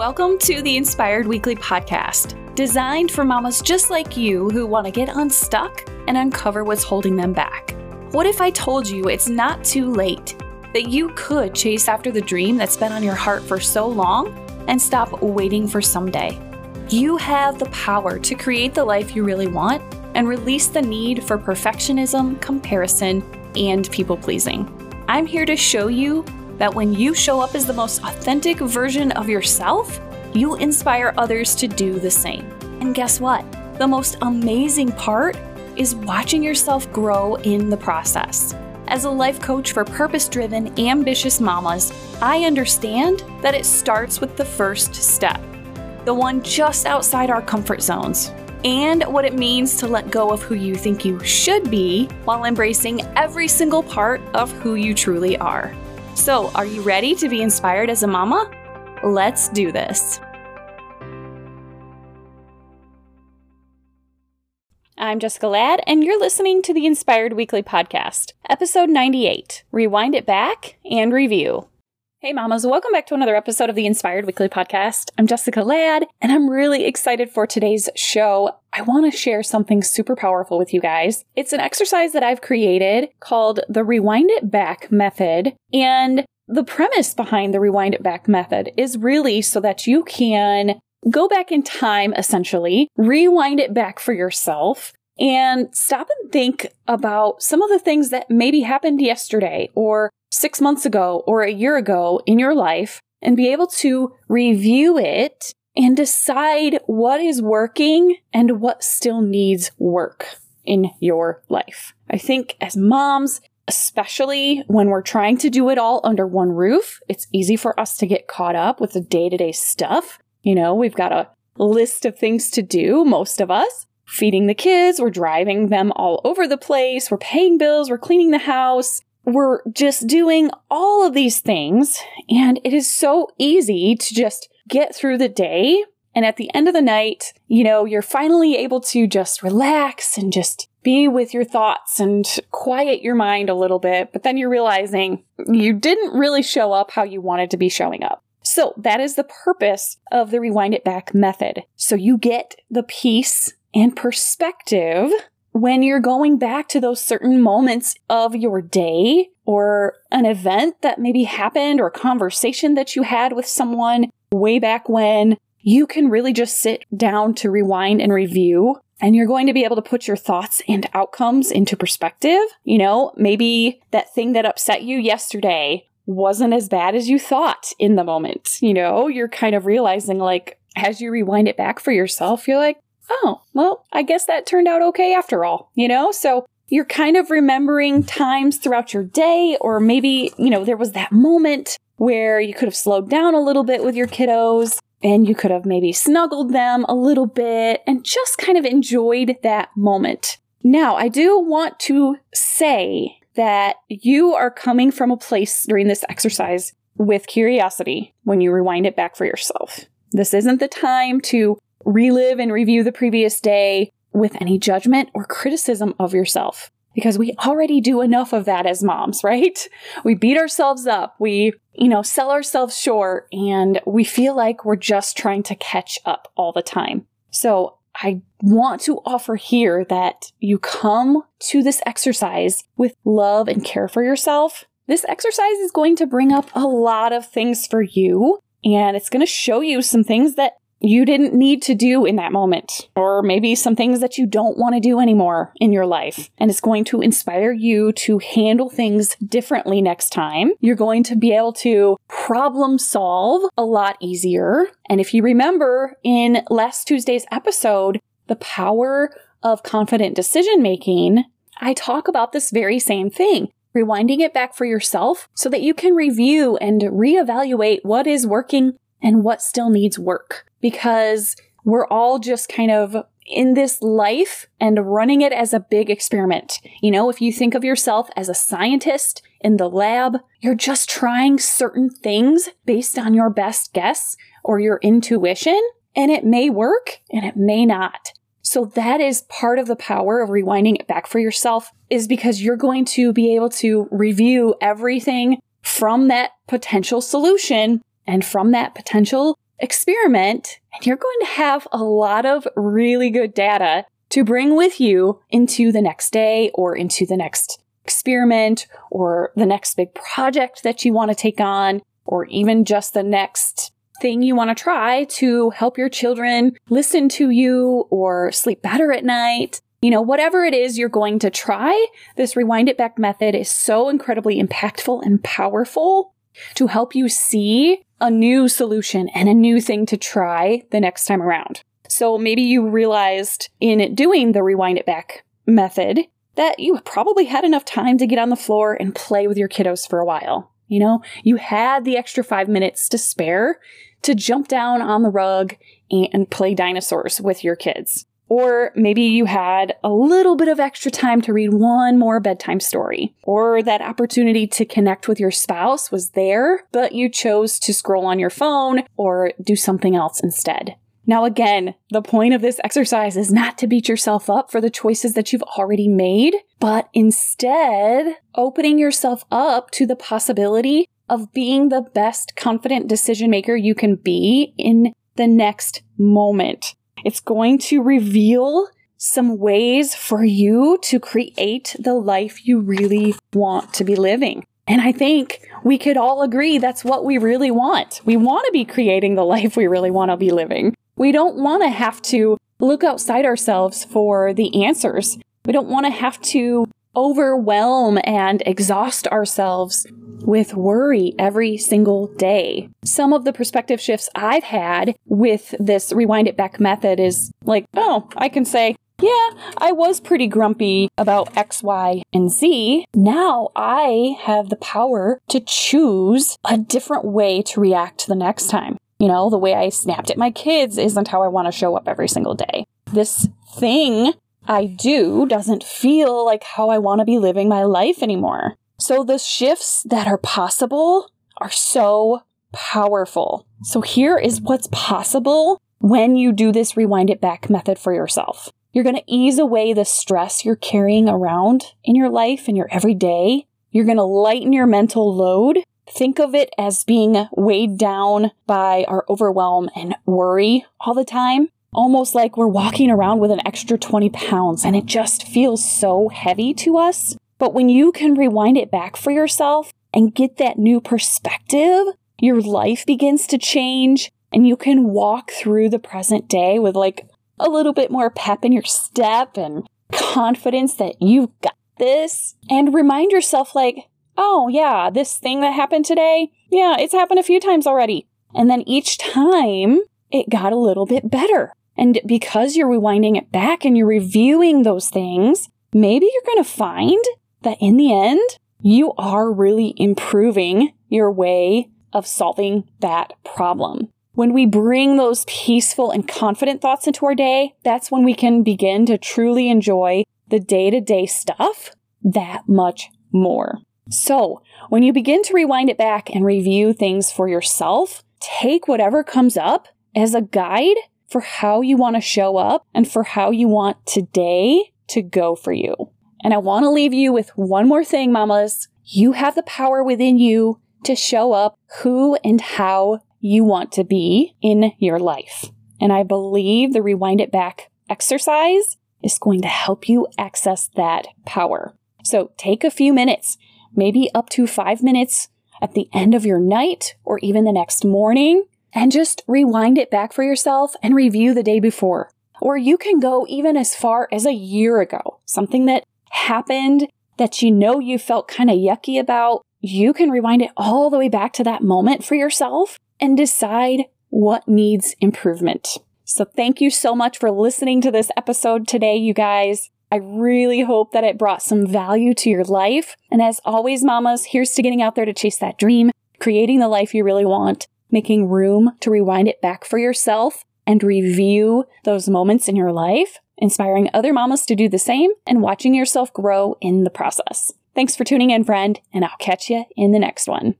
Welcome to the Inspired Weekly Podcast, designed for mamas just like you who want to get unstuck and uncover what's holding them back. What if I told you it's not too late? That you could chase after the dream that's been on your heart for so long and stop waiting for someday. You have the power to create the life you really want and release the need for perfectionism, comparison, and people pleasing. I'm here to show you that when you show up as the most authentic version of yourself, you inspire others to do the same. And guess what? The most amazing part is watching yourself grow in the process. As a life coach for purpose driven, ambitious mamas, I understand that it starts with the first step, the one just outside our comfort zones, and what it means to let go of who you think you should be while embracing every single part of who you truly are. So, are you ready to be inspired as a mama? Let's do this. I'm Jessica Ladd, and you're listening to the Inspired Weekly Podcast, episode 98 Rewind It Back and Review. Hey, mamas, welcome back to another episode of the Inspired Weekly Podcast. I'm Jessica Ladd, and I'm really excited for today's show. I want to share something super powerful with you guys. It's an exercise that I've created called the Rewind It Back Method. And the premise behind the Rewind It Back method is really so that you can go back in time, essentially, rewind it back for yourself, and stop and think about some of the things that maybe happened yesterday or six months ago or a year ago in your life and be able to review it and decide what is working and what still needs work in your life. I think as moms, especially when we're trying to do it all under one roof, it's easy for us to get caught up with the day to day stuff. You know, we've got a list of things to do, most of us. Feeding the kids, we're driving them all over the place, we're paying bills, we're cleaning the house, we're just doing all of these things, and it is so easy to just get through the day. And at the end of the night, you know, you're finally able to just relax and just be with your thoughts and quiet your mind a little bit. But then you're realizing you didn't really show up how you wanted to be showing up. So that is the purpose of the rewind it back method. So you get the peace and perspective when you're going back to those certain moments of your day or an event that maybe happened or a conversation that you had with someone way back when, you can really just sit down to rewind and review. And you're going to be able to put your thoughts and outcomes into perspective. You know, maybe that thing that upset you yesterday wasn't as bad as you thought in the moment. You know, you're kind of realizing, like, as you rewind it back for yourself, you're like, oh, well, I guess that turned out okay after all, you know? So you're kind of remembering times throughout your day, or maybe, you know, there was that moment where you could have slowed down a little bit with your kiddos and you could have maybe snuggled them a little bit and just kind of enjoyed that moment. Now, I do want to say that you are coming from a place during this exercise with curiosity when you rewind it back for yourself. This isn't the time to relive and review the previous day with any judgment or criticism of yourself. Because we already do enough of that as moms, right? We beat ourselves up. We, you know, sell ourselves short and we feel like we're just trying to catch up all the time. So I want to offer here that you come to this exercise with love and care for yourself. This exercise is going to bring up a lot of things for you and it's going to show you some things that you didn't need to do in that moment, or maybe some things that you don't want to do anymore in your life. And it's going to inspire you to handle things differently next time. You're going to be able to problem solve a lot easier. And if you remember in last Tuesday's episode, the power of confident decision making, I talk about this very same thing rewinding it back for yourself so that you can review and reevaluate what is working and what still needs work because we're all just kind of in this life and running it as a big experiment. You know, if you think of yourself as a scientist in the lab, you're just trying certain things based on your best guess or your intuition, and it may work and it may not. So that is part of the power of rewinding it back for yourself is because you're going to be able to review everything from that potential solution and from that potential experiment and you're going to have a lot of really good data to bring with you into the next day or into the next experiment or the next big project that you want to take on or even just the next thing you want to try to help your children listen to you or sleep better at night. You know, whatever it is you're going to try, this rewind it back method is so incredibly impactful and powerful to help you see a new solution and a new thing to try the next time around. So maybe you realized in doing the rewind it back method that you probably had enough time to get on the floor and play with your kiddos for a while. You know, you had the extra five minutes to spare to jump down on the rug and play dinosaurs with your kids. Or maybe you had a little bit of extra time to read one more bedtime story. Or that opportunity to connect with your spouse was there, but you chose to scroll on your phone or do something else instead. Now, again, the point of this exercise is not to beat yourself up for the choices that you've already made, but instead opening yourself up to the possibility of being the best confident decision maker you can be in the next moment. It's going to reveal some ways for you to create the life you really want to be living. And I think we could all agree that's what we really want. We want to be creating the life we really want to be living. We don't want to have to look outside ourselves for the answers. We don't want to have to overwhelm and exhaust ourselves with worry every single day. Some of the perspective shifts I've had with this rewind it back method is like, oh, I can say, yeah, I was pretty grumpy about X, Y, and Z. Now I have the power to choose a different way to react the next time. You know, the way I snapped at my kids isn't how I want to show up every single day. This thing I do doesn't feel like how I want to be living my life anymore. So the shifts that are possible are so powerful. So here is what's possible when you do this rewind it back method for yourself. You're going to ease away the stress you're carrying around in your life and your everyday. You're going to lighten your mental load. Think of it as being weighed down by our overwhelm and worry all the time. Almost like we're walking around with an extra 20 pounds and it just feels so heavy to us. But when you can rewind it back for yourself and get that new perspective, your life begins to change and you can walk through the present day with like a little bit more pep in your step and confidence that you've got this and remind yourself like, oh yeah, this thing that happened today, yeah, it's happened a few times already. And then each time it got a little bit better. And because you're rewinding it back and you're reviewing those things, maybe you're going to find that in the end, you are really improving your way of solving that problem. When we bring those peaceful and confident thoughts into our day, that's when we can begin to truly enjoy the day to day stuff that much more. So, when you begin to rewind it back and review things for yourself, take whatever comes up as a guide for how you want to show up and for how you want today to go for you. And I want to leave you with one more thing, mamas. You have the power within you to show up who and how you want to be in your life. And I believe the rewind it back exercise is going to help you access that power. So take a few minutes, maybe up to five minutes at the end of your night or even the next morning, and just rewind it back for yourself and review the day before. Or you can go even as far as a year ago, something that happened that you know you felt kind of yucky about, you can rewind it all the way back to that moment for yourself and decide what needs improvement. So thank you so much for listening to this episode today, you guys. I really hope that it brought some value to your life. And as always, mamas, here's to getting out there to chase that dream, creating the life you really want, making room to rewind it back for yourself and review those moments in your life inspiring other mamas to do the same and watching yourself grow in the process. Thanks for tuning in, friend, and I'll catch you in the next one.